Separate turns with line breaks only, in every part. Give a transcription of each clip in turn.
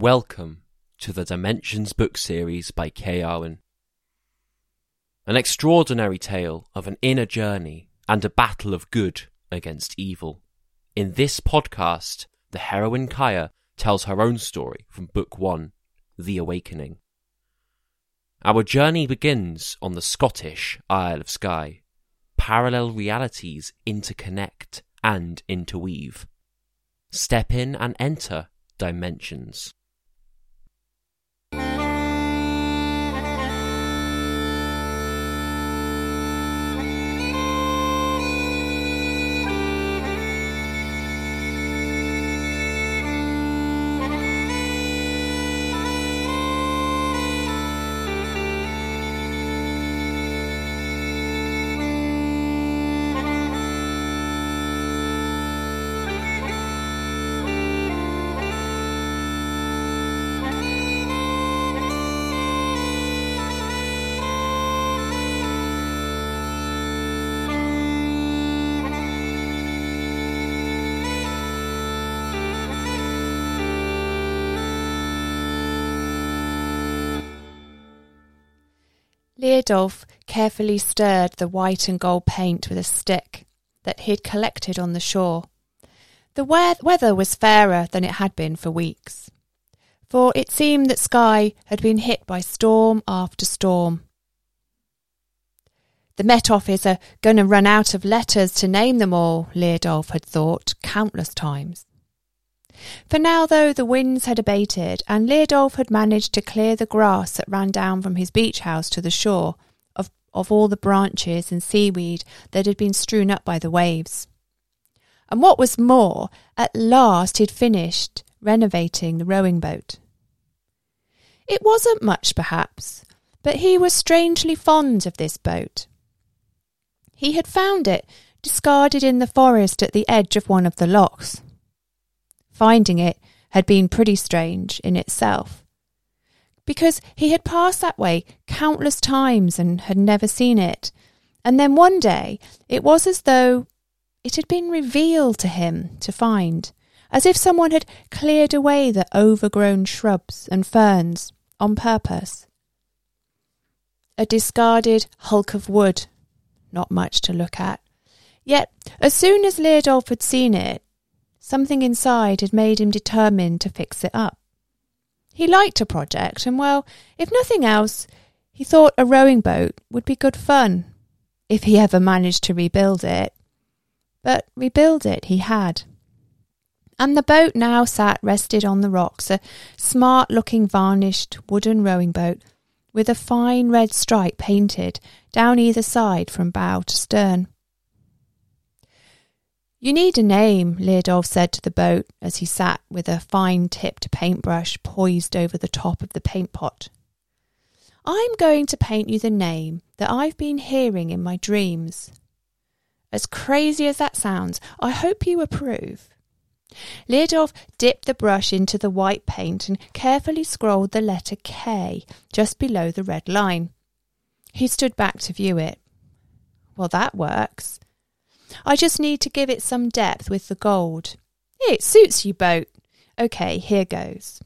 Welcome to the Dimensions book series by Kay Arwen. An extraordinary tale of an inner journey and a battle of good against evil. In this podcast, the heroine Kaya tells her own story from Book 1, The Awakening. Our journey begins on the Scottish Isle of Skye. Parallel realities interconnect and interweave. Step in and enter dimensions.
Leodolf carefully stirred the white and gold paint with a stick that he had collected on the shore. The we- weather was fairer than it had been for weeks, for it seemed that Skye had been hit by storm after storm. The Met Office are going to run out of letters to name them all, Leodolf had thought countless times. For now, though, the winds had abated, and Leodolf had managed to clear the grass that ran down from his beach house to the shore of, of all the branches and seaweed that had been strewn up by the waves. And what was more, at last he'd finished renovating the rowing boat. It wasn't much, perhaps, but he was strangely fond of this boat. He had found it discarded in the forest at the edge of one of the lochs. Finding it had been pretty strange in itself, because he had passed that way countless times and had never seen it. And then one day it was as though it had been revealed to him to find, as if someone had cleared away the overgrown shrubs and ferns on purpose. A discarded hulk of wood, not much to look at. Yet, as soon as Leodolf had seen it, Something inside had made him determined to fix it up. He liked a project, and well, if nothing else, he thought a rowing boat would be good fun, if he ever managed to rebuild it. But rebuild it he had. And the boat now sat rested on the rocks, a smart looking varnished wooden rowing boat with a fine red stripe painted down either side from bow to stern. You need a name, Leodolf said to the boat as he sat with a fine tipped paintbrush poised over the top of the paint pot. I'm going to paint you the name that I've been hearing in my dreams. As crazy as that sounds, I hope you approve. Leodolf dipped the brush into the white paint and carefully scrolled the letter K just below the red line. He stood back to view it. Well, that works. I just need to give it some depth with the gold. It suits you, boat. Okay, here goes.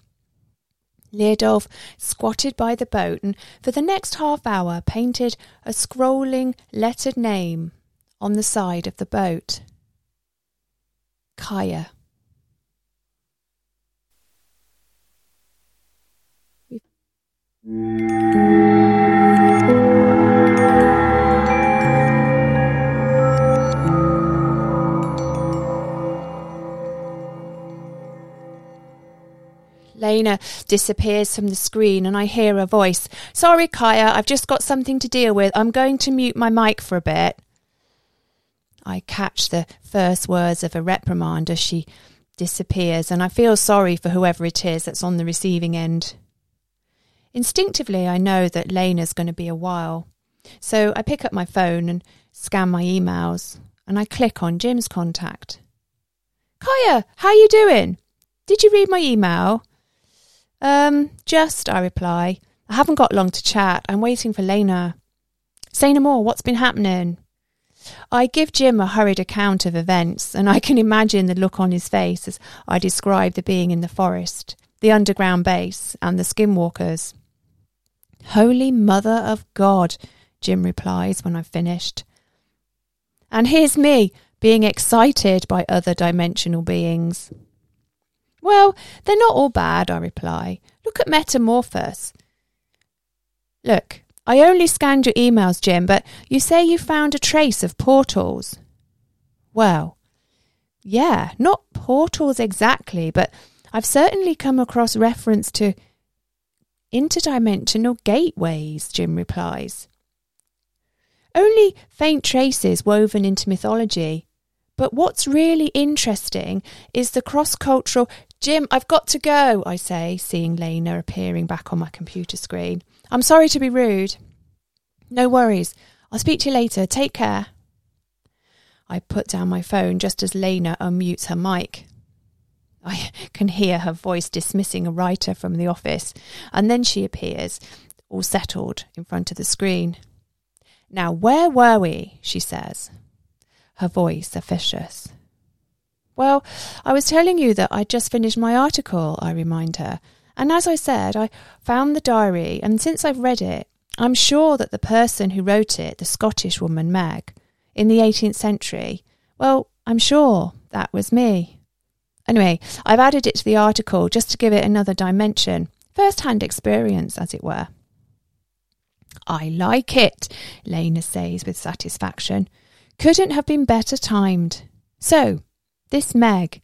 Leodolf squatted by the boat and for the next half hour painted a scrolling lettered name on the side of the boat. Kaya. Lena disappears from the screen and I hear a voice. Sorry, Kaya, I've just got something to deal with. I'm going to mute my mic for a bit. I catch the first words of a reprimand as she disappears, and I feel sorry for whoever it is that's on the receiving end. Instinctively, I know that Lena's going to be a while, so I pick up my phone and scan my emails, and I click on Jim's contact. Kaya, how you doing? Did you read my email? Um, just, I reply. I haven't got long to chat. I'm waiting for Lena. Say no more. What's been happening? I give Jim a hurried account of events, and I can imagine the look on his face as I describe the being in the forest. the underground base, and the skinwalkers. Holy Mother of God, Jim replies when I've finished. And here's me being excited by other dimensional beings. Well, they're not all bad, I reply. Look at Metamorphos. Look, I only scanned your emails, Jim, but you say you found a trace of portals. Well, yeah, not portals exactly, but I've certainly come across reference to interdimensional gateways, Jim replies. Only faint traces woven into mythology. But what's really interesting is the cross cultural. Jim, I've got to go, I say, seeing Lena appearing back on my computer screen. I'm sorry to be rude. No worries. I'll speak to you later. Take care. I put down my phone just as Lena unmutes her mic. I can hear her voice dismissing a writer from the office, and then she appears, all settled, in front of the screen. Now, where were we? she says, her voice officious. Well, I was telling you that I'd just finished my article, I remind her. And as I said, I found the diary, and since I've read it, I'm sure that the person who wrote it, the Scottish woman Meg, in the 18th century, well, I'm sure that was me. Anyway, I've added it to the article just to give it another dimension, first hand experience, as it were. I like it, Lena says with satisfaction. Couldn't have been better timed. So, this Meg.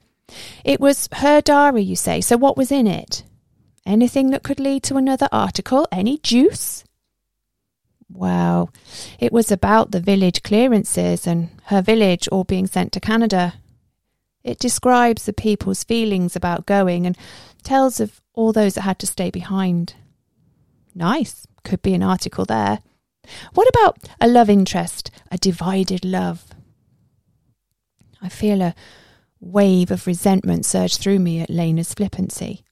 It was her diary, you say, so what was in it? Anything that could lead to another article? Any juice? Well, it was about the village clearances and her village all being sent to Canada. It describes the people's feelings about going and tells of all those that had to stay behind. Nice. Could be an article there. What about a love interest, a divided love? I feel a wave of resentment surged through me at Lena's flippancy.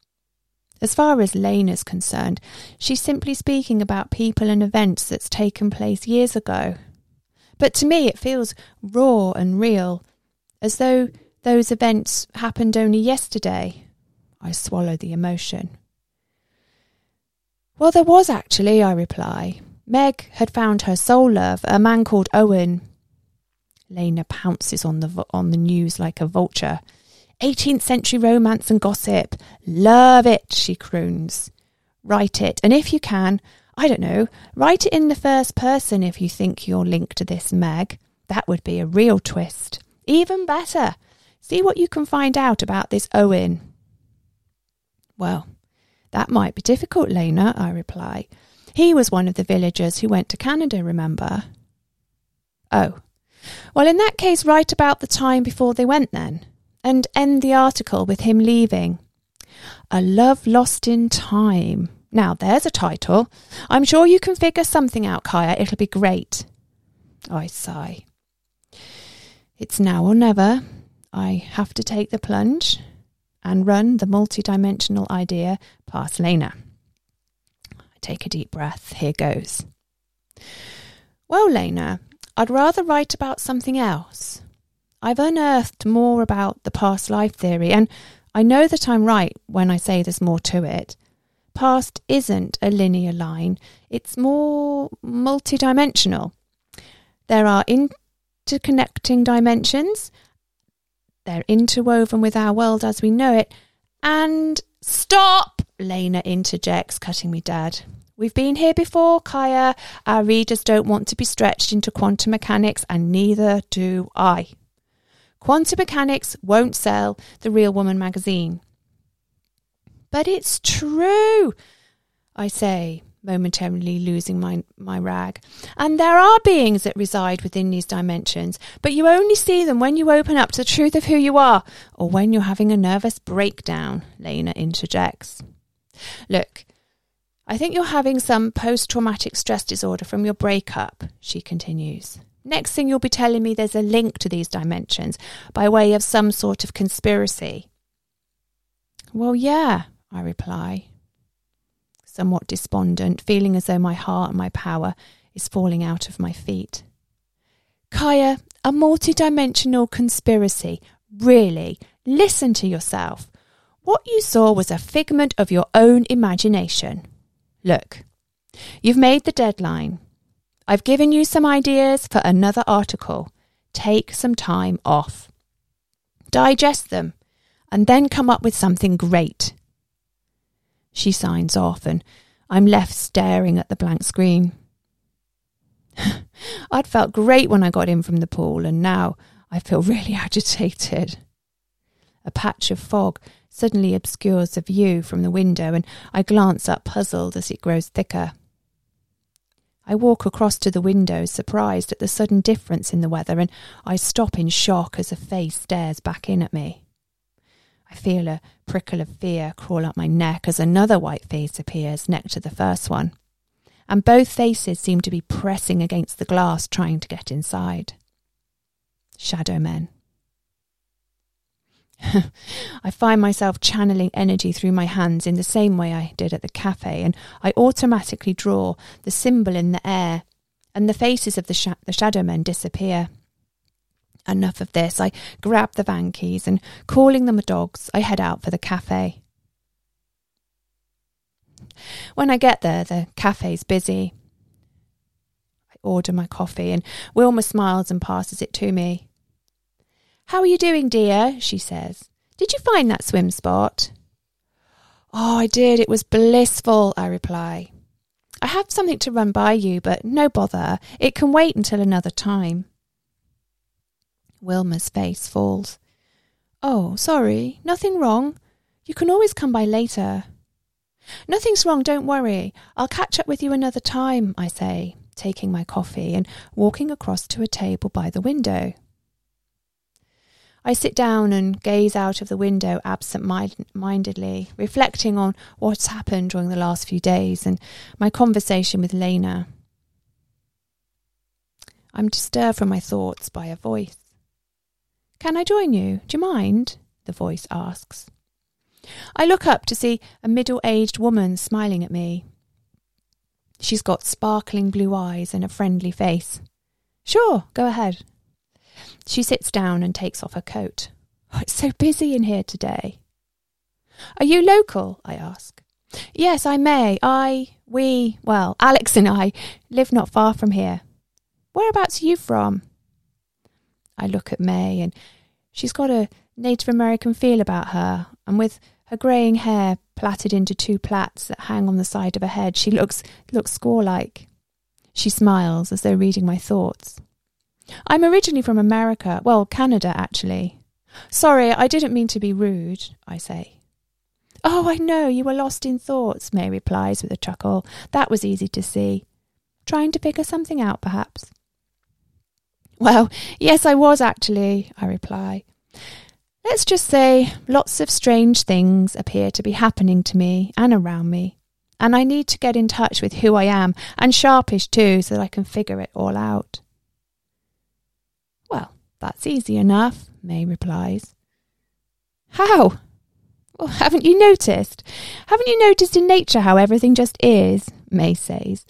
As far as Lena's concerned, she's simply speaking about people and events that's taken place years ago. But to me, it feels raw and real, as though those events happened only yesterday. I swallow the emotion. Well, there was actually, I reply. Meg had found her soul love, a man called Owen. Lena pounces on the on the news like a vulture. 18th century romance and gossip. Love it, she croons. Write it, and if you can, I don't know, write it in the first person if you think you're linked to this Meg. That would be a real twist. Even better. See what you can find out about this Owen. Well, that might be difficult, Lena, I reply. He was one of the villagers who went to Canada, remember? Oh. Well, in that case, write about the time before they went then, and end the article with him leaving. A Love Lost in Time. Now, there's a title. I'm sure you can figure something out, Kaya. It'll be great. I sigh. It's now or never. I have to take the plunge and run the multidimensional idea past Lena. I take a deep breath. Here goes. Well, Lena, I'd rather write about something else. I've unearthed more about the past life theory, and I know that I'm right when I say there's more to it. Past isn't a linear line, it's more multidimensional. There are interconnecting dimensions, they're interwoven with our world as we know it. And stop! Lena interjects, cutting me dead. We've been here before, Kaya. Our readers don't want to be stretched into quantum mechanics, and neither do I. Quantum mechanics won't sell the Real Woman magazine. But it's true, I say, momentarily losing my, my rag. And there are beings that reside within these dimensions, but you only see them when you open up to the truth of who you are, or when you're having a nervous breakdown, Lena interjects. Look, I think you're having some post traumatic stress disorder from your breakup, she continues. Next thing you'll be telling me there's a link to these dimensions by way of some sort of conspiracy. Well, yeah, I reply, somewhat despondent, feeling as though my heart and my power is falling out of my feet. Kaya, a multidimensional conspiracy. Really, listen to yourself. What you saw was a figment of your own imagination. Look, you've made the deadline. I've given you some ideas for another article. Take some time off. Digest them, and then come up with something great. She signs off, and I'm left staring at the blank screen. I'd felt great when I got in from the pool, and now I feel really agitated. A patch of fog suddenly obscures the view from the window, and I glance up puzzled as it grows thicker. I walk across to the window, surprised at the sudden difference in the weather, and I stop in shock as a face stares back in at me. I feel a prickle of fear crawl up my neck as another white face appears next to the first one, and both faces seem to be pressing against the glass trying to get inside. Shadow men. I find myself channeling energy through my hands in the same way I did at the cafe, and I automatically draw the symbol in the air, and the faces of the, sh- the shadow men disappear. Enough of this. I grab the van keys and, calling them the dogs, I head out for the cafe. When I get there, the cafe's busy. I order my coffee, and Wilma smiles and passes it to me. How are you doing, dear? she says. Did you find that swim spot? Oh, I did. It was blissful, I reply. I have something to run by you, but no bother. It can wait until another time. Wilma's face falls. Oh, sorry. Nothing wrong. You can always come by later. Nothing's wrong, don't worry. I'll catch up with you another time, I say, taking my coffee and walking across to a table by the window. I sit down and gaze out of the window absent mindedly, reflecting on what's happened during the last few days and my conversation with Lena. I'm disturbed from my thoughts by a voice. Can I join you? Do you mind? The voice asks. I look up to see a middle aged woman smiling at me. She's got sparkling blue eyes and a friendly face. Sure, go ahead, she sits down and takes off her coat. Oh, it's so busy in here today. Are you local? I ask. Yes, I may. I, we, well, Alex and I live not far from here. Whereabouts are you from? I look at May, and she's got a Native American feel about her, and with her greying hair plaited into two plaits that hang on the side of her head, she looks looks squaw like. She smiles as though reading my thoughts. I'm originally from America, well, Canada, actually. Sorry, I didn't mean to be rude, I say. Oh, I know, you were lost in thoughts, May replies with a chuckle. That was easy to see. Trying to figure something out, perhaps? Well, yes, I was actually, I reply. Let's just say lots of strange things appear to be happening to me and around me, and I need to get in touch with who I am, and sharpish too, so that I can figure it all out. That's easy enough, May replies. How? Well, haven't you noticed? Haven't you noticed in nature how everything just is? May says.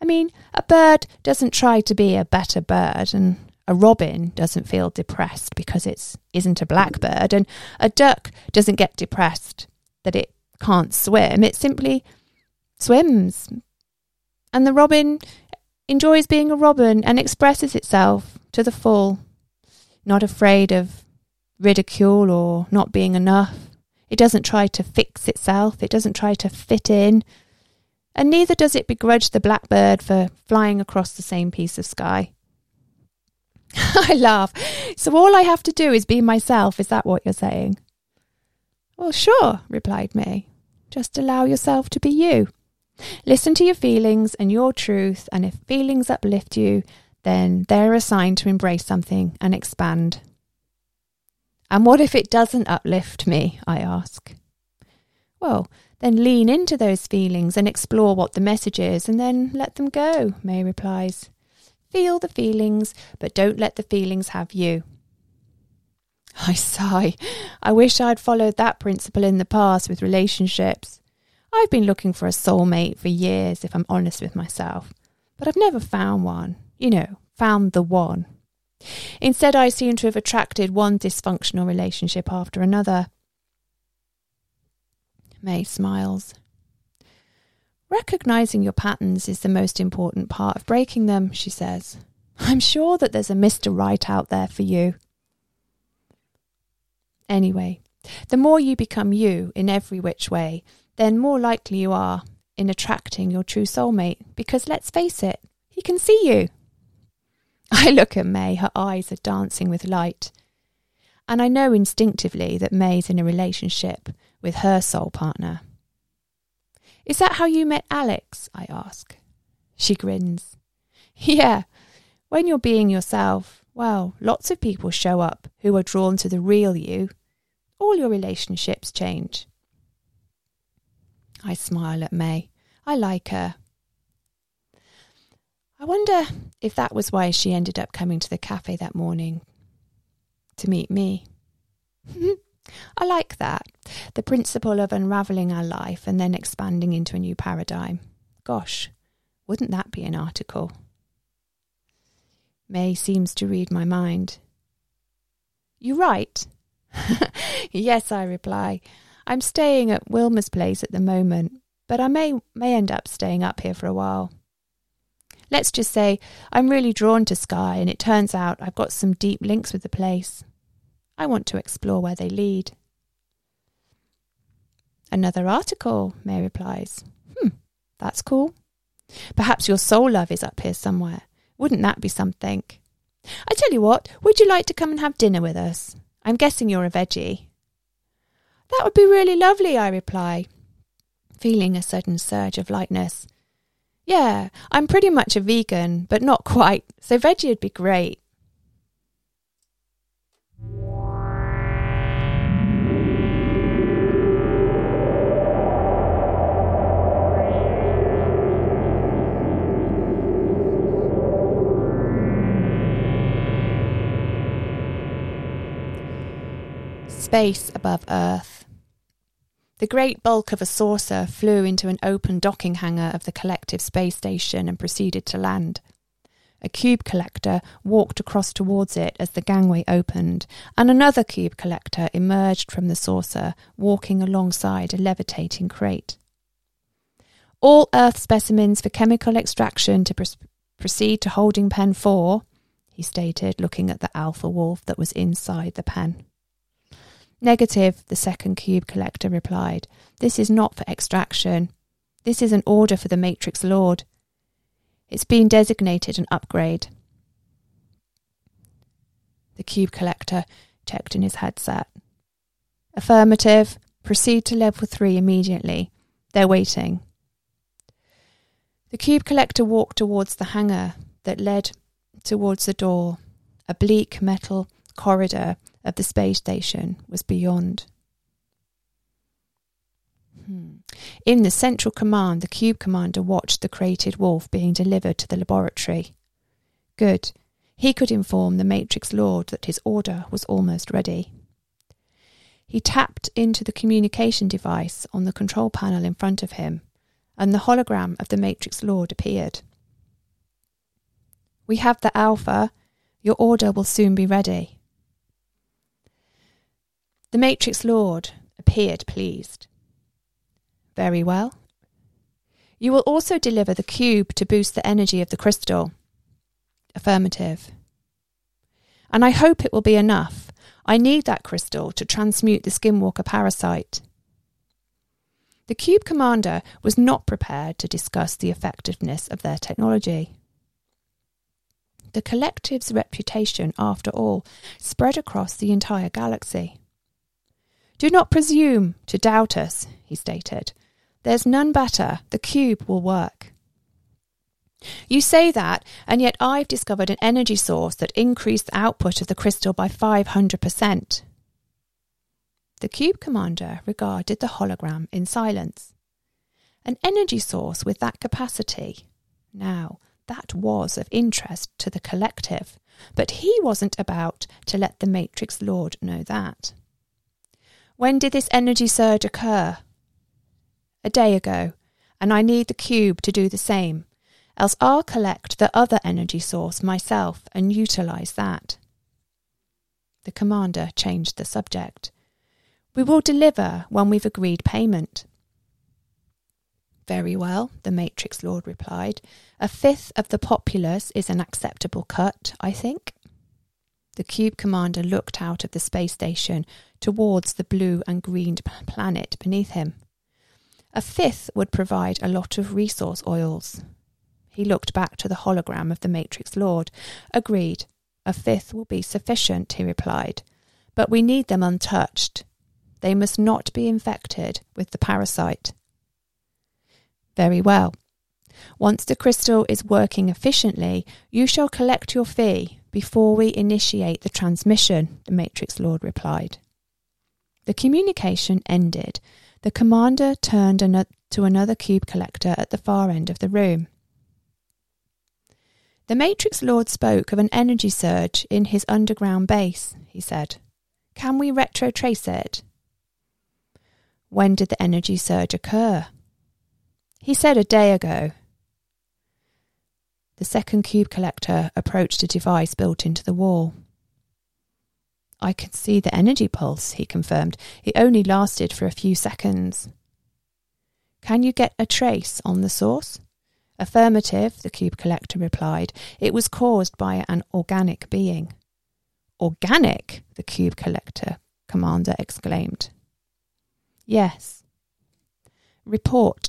I mean, a bird doesn't try to be a better bird, and a robin doesn't feel depressed because it isn't a blackbird, and a duck doesn't get depressed that it can't swim. It simply swims. And the robin enjoys being a robin and expresses itself to the full not afraid of ridicule or not being enough. It doesn't try to fix itself, it doesn't try to fit in, and neither does it begrudge the blackbird for flying across the same piece of sky. I laugh. So all I have to do is be myself, is that what you're saying? Well, sure, replied May. Just allow yourself to be you. Listen to your feelings and your truth, and if feelings uplift you, then they're assigned to embrace something and expand. And what if it doesn't uplift me? I ask. Well, then lean into those feelings and explore what the message is and then let them go, May replies. Feel the feelings, but don't let the feelings have you. I sigh. I wish I'd followed that principle in the past with relationships. I've been looking for a soulmate for years, if I'm honest with myself, but I've never found one you know, found the one. Instead, I seem to have attracted one dysfunctional relationship after another. May smiles. Recognizing your patterns is the most important part of breaking them, she says. I'm sure that there's a Mr. Right out there for you. Anyway, the more you become you in every which way, then more likely you are in attracting your true soulmate, because let's face it, he can see you. I look at May, her eyes are dancing with light. And I know instinctively that May's in a relationship with her soul partner. Is that how you met Alex? I ask. She grins. Yeah, when you're being yourself, well, lots of people show up who are drawn to the real you. All your relationships change. I smile at May. I like her. I wonder if that was why she ended up coming to the cafe that morning to meet me. I like that. The principle of unravelling our life and then expanding into a new paradigm. Gosh, wouldn't that be an article? May seems to read my mind. You write? yes, I reply. I'm staying at Wilma's place at the moment, but I may may end up staying up here for a while. Let's just say I'm really drawn to Skye, and it turns out I've got some deep links with the place. I want to explore where they lead. Another article, May replies. Hmm, that's cool. Perhaps your soul love is up here somewhere. Wouldn't that be something? I tell you what, would you like to come and have dinner with us? I'm guessing you're a veggie. That would be really lovely, I reply, feeling a sudden surge of lightness. Yeah, I'm pretty much a vegan, but not quite, so veggie would be great. Space above Earth. The great bulk of a saucer flew into an open docking hangar of the collective space station and proceeded to land. A cube collector walked across towards it as the gangway opened, and another cube collector emerged from the saucer, walking alongside a levitating crate. All Earth specimens for chemical extraction to pr- proceed to holding pen 4, he stated, looking at the alpha wolf that was inside the pen. Negative, the second cube collector replied. This is not for extraction. This is an order for the Matrix Lord. It's been designated an upgrade. The cube collector checked in his headset. Affirmative. Proceed to level three immediately. They're waiting. The cube collector walked towards the hangar that led towards the door, a bleak metal corridor of the space station was beyond. Hmm. In the central command, the cube commander watched the crated wolf being delivered to the laboratory. Good. He could inform the Matrix Lord that his order was almost ready. He tapped into the communication device on the control panel in front of him, and the hologram of the Matrix Lord appeared. We have the Alpha. Your order will soon be ready. The Matrix Lord appeared pleased. Very well. You will also deliver the cube to boost the energy of the crystal. Affirmative. And I hope it will be enough. I need that crystal to transmute the skinwalker parasite. The Cube Commander was not prepared to discuss the effectiveness of their technology. The collective's reputation, after all, spread across the entire galaxy. Do not presume to doubt us, he stated. There's none better. The cube will work. You say that, and yet I've discovered an energy source that increased the output of the crystal by 500%. The cube commander regarded the hologram in silence. An energy source with that capacity. Now, that was of interest to the collective, but he wasn't about to let the Matrix Lord know that. When did this energy surge occur? A day ago, and I need the cube to do the same, else I'll collect the other energy source myself and utilize that. The commander changed the subject. We will deliver when we've agreed payment, Very well, the Matrix Lord replied. A fifth of the populace is an acceptable cut, I think. The cube commander looked out of the space station towards the blue and green planet beneath him. A fifth would provide a lot of resource oils. He looked back to the hologram of the Matrix Lord. Agreed. A fifth will be sufficient, he replied. But we need them untouched. They must not be infected with the parasite. Very well. Once the crystal is working efficiently, you shall collect your fee before we initiate the transmission, the Matrix Lord replied. The communication ended. The commander turned to another cube collector at the far end of the room. The Matrix Lord spoke of an energy surge in his underground base, he said. Can we retrotrace it? When did the energy surge occur? He said a day ago. The second cube collector approached a device built into the wall. I could see the energy pulse, he confirmed. It only lasted for a few seconds. Can you get a trace on the source? Affirmative, the cube collector replied. It was caused by an organic being. Organic? the cube collector commander exclaimed. Yes. Report.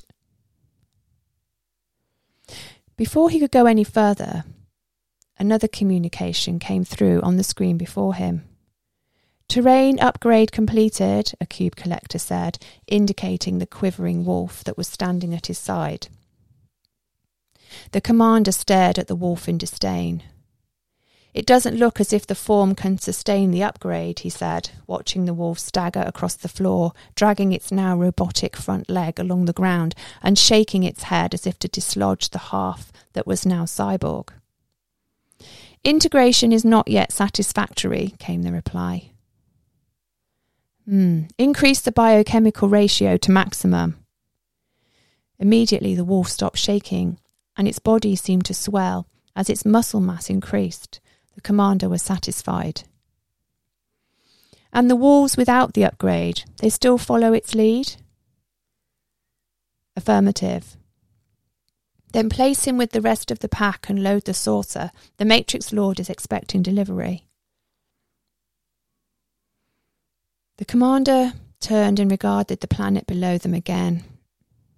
Before he could go any further, another communication came through on the screen before him. Terrain upgrade completed, a cube collector said, indicating the quivering wolf that was standing at his side. The commander stared at the wolf in disdain. It doesn't look as if the form can sustain the upgrade, he said, watching the wolf stagger across the floor, dragging its now robotic front leg along the ground and shaking its head as if to dislodge the half that was now cyborg. Integration is not yet satisfactory, came the reply. Hmm. Increase the biochemical ratio to maximum. Immediately the wolf stopped shaking and its body seemed to swell as its muscle mass increased. The commander was satisfied. And the wolves without the upgrade, they still follow its lead? Affirmative. Then place him with the rest of the pack and load the saucer. The Matrix Lord is expecting delivery. The commander turned and regarded the planet below them again.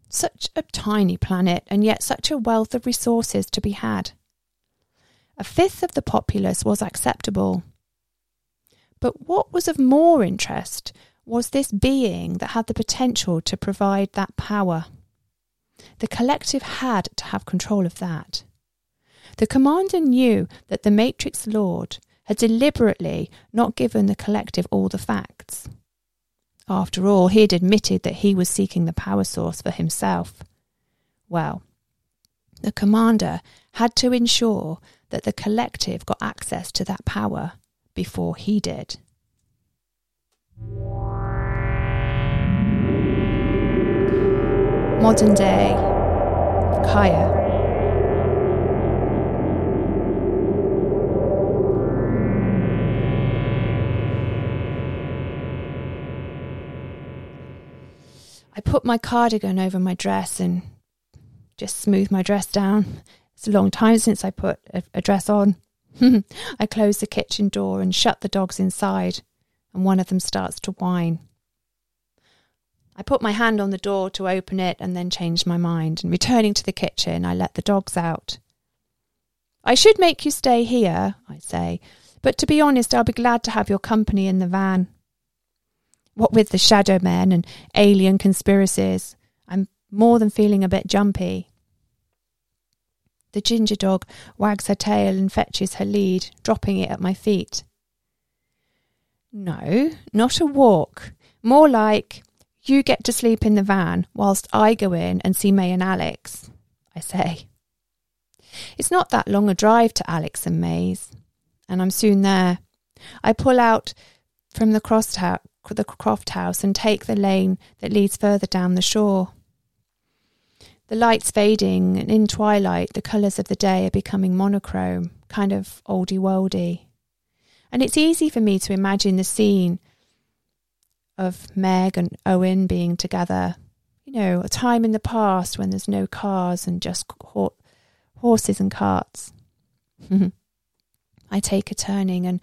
Such a tiny planet, and yet such a wealth of resources to be had. A fifth of the populace was acceptable. But what was of more interest was this being that had the potential to provide that power. The collective had to have control of that. The commander knew that the Matrix Lord had deliberately not given the collective all the facts. After all, he had admitted that he was seeking the power source for himself. Well, the commander had to ensure that the collective got access to that power before he did. Modern day Kaya. I put my cardigan over my dress and just smooth my dress down. It's a long time since I put a, a dress on. I close the kitchen door and shut the dogs inside, and one of them starts to whine. I put my hand on the door to open it and then change my mind, and returning to the kitchen, I let the dogs out. I should make you stay here, I say, but to be honest, I'll be glad to have your company in the van. What with the shadow men and alien conspiracies, I'm more than feeling a bit jumpy. The ginger dog wags her tail and fetches her lead, dropping it at my feet. No, not a walk. More like you get to sleep in the van whilst I go in and see May and Alex, I say. It's not that long a drive to Alex and May's, and I'm soon there. I pull out from the cross the Croft House and take the lane that leads further down the shore. The light's fading, and in twilight, the colours of the day are becoming monochrome, kind of oldie worldy. And it's easy for me to imagine the scene of Meg and Owen being together, You know, a time in the past when there's no cars and just horses and carts. I take a turning, and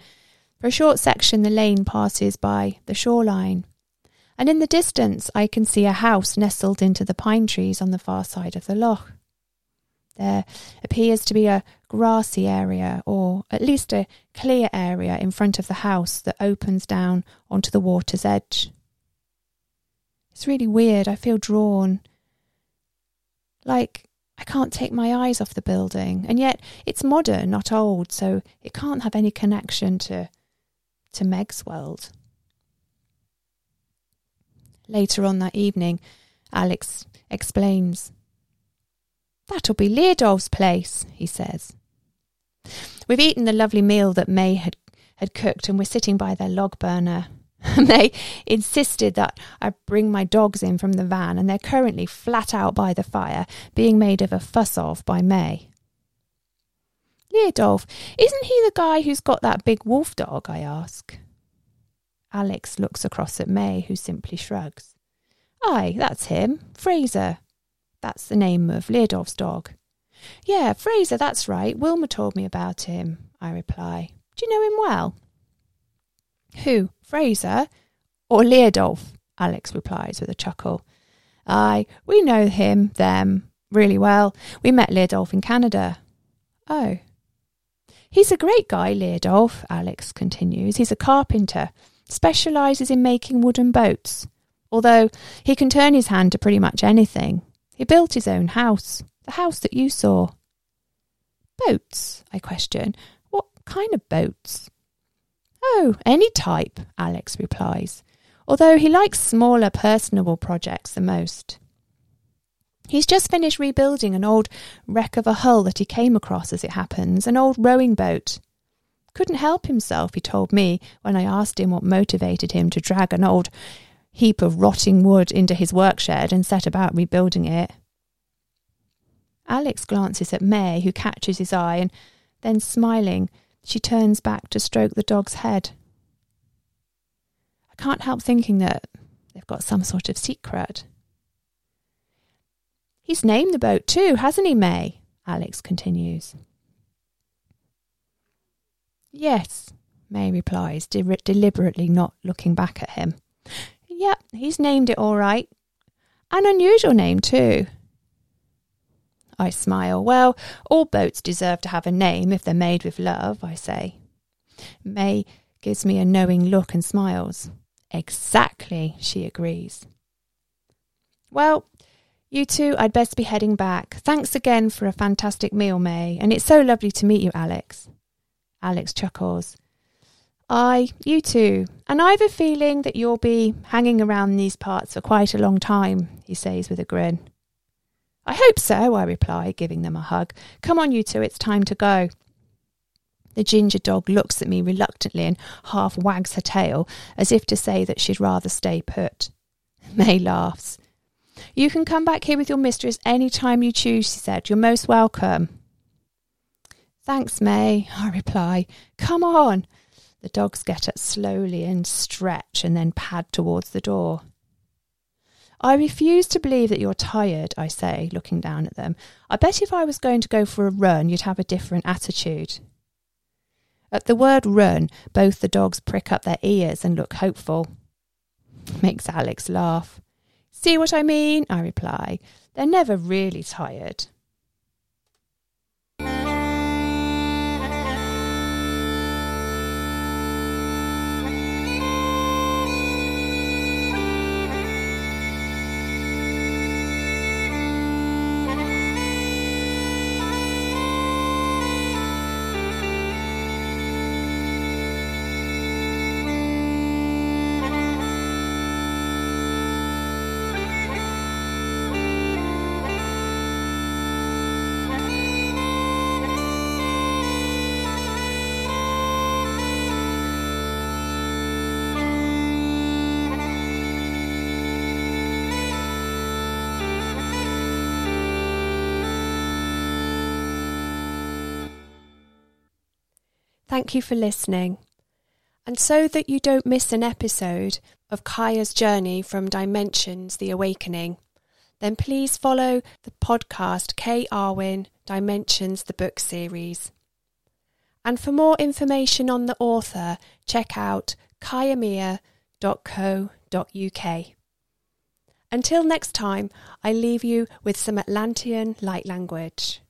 for a short section, the lane passes by the shoreline. And in the distance, I can see a house nestled into the pine trees on the far side of the loch. There appears to be a grassy area, or at least a clear area in front of the house that opens down onto the water's edge. It's really weird. I feel drawn. Like I can't take my eyes off the building, and yet it's modern, not old, so it can't have any connection to to Meg's world. Later on that evening, Alex explains. That'll be Leodolf's place, he says. We've eaten the lovely meal that May had, had cooked, and we're sitting by their log burner. they insisted that I bring my dogs in from the van, and they're currently flat out by the fire, being made of a fuss of by May. Leodolf, isn't he the guy who's got that big wolf dog? I ask. Alex looks across at May, who simply shrugs. Aye, that's him, Fraser. That's the name of Leodolf's dog. Yeah, Fraser, that's right. Wilma told me about him, I reply. Do you know him well? Who, Fraser? Or Leodolf? Alex replies with a chuckle. Aye, we know him, them, really well. We met Leodolf in Canada. Oh. He's a great guy, Leodolf, Alex continues. He's a carpenter, specialises in making wooden boats. Although he can turn his hand to pretty much anything. He built his own house, the house that you saw. Boats? I question. What kind of boats? Oh, any type, Alex replies, although he likes smaller personable projects the most. He's just finished rebuilding an old wreck of a hull that he came across, as it happens, an old rowing boat. Couldn't help himself, he told me when I asked him what motivated him to drag an old heap of rotting wood into his workshed and set about rebuilding it. Alex glances at May, who catches his eye, and then smiling, she turns back to stroke the dog's head. I can't help thinking that they've got some sort of secret. He's named the boat too, hasn't he, May? Alex continues. Yes, May replies, de- deliberately not looking back at him. Yep, he's named it all right. An unusual name, too. I smile. Well, all boats deserve to have a name if they're made with love, I say. May gives me a knowing look and smiles. Exactly, she agrees. Well, you two, I'd best be heading back. Thanks again for a fantastic meal, May, and it's so lovely to meet you, Alex. Alex chuckles. I, you too, and I've a feeling that you'll be hanging around these parts for quite a long time, he says with a grin. I hope so, I reply, giving them a hug. Come on, you two, it's time to go. The ginger dog looks at me reluctantly and half wags her tail, as if to say that she'd rather stay put. May laughs. You can come back here with your mistress any time you choose, she said. You're most welcome. Thanks, May, I reply. Come on. The dogs get up slowly and stretch and then pad towards the door. I refuse to believe that you're tired, I say, looking down at them. I bet if I was going to go for a run, you'd have a different attitude. At the word run, both the dogs prick up their ears and look hopeful. Makes Alex laugh. See what I mean? I reply. They're never really tired. Thank you for listening. And so that you don't miss an episode of Kaya's journey from Dimensions the Awakening, then please follow the podcast Kay Arwin Dimensions the Book Series. And for more information on the author, check out kayamia.co.uk. Until next time, I leave you with some Atlantean light language.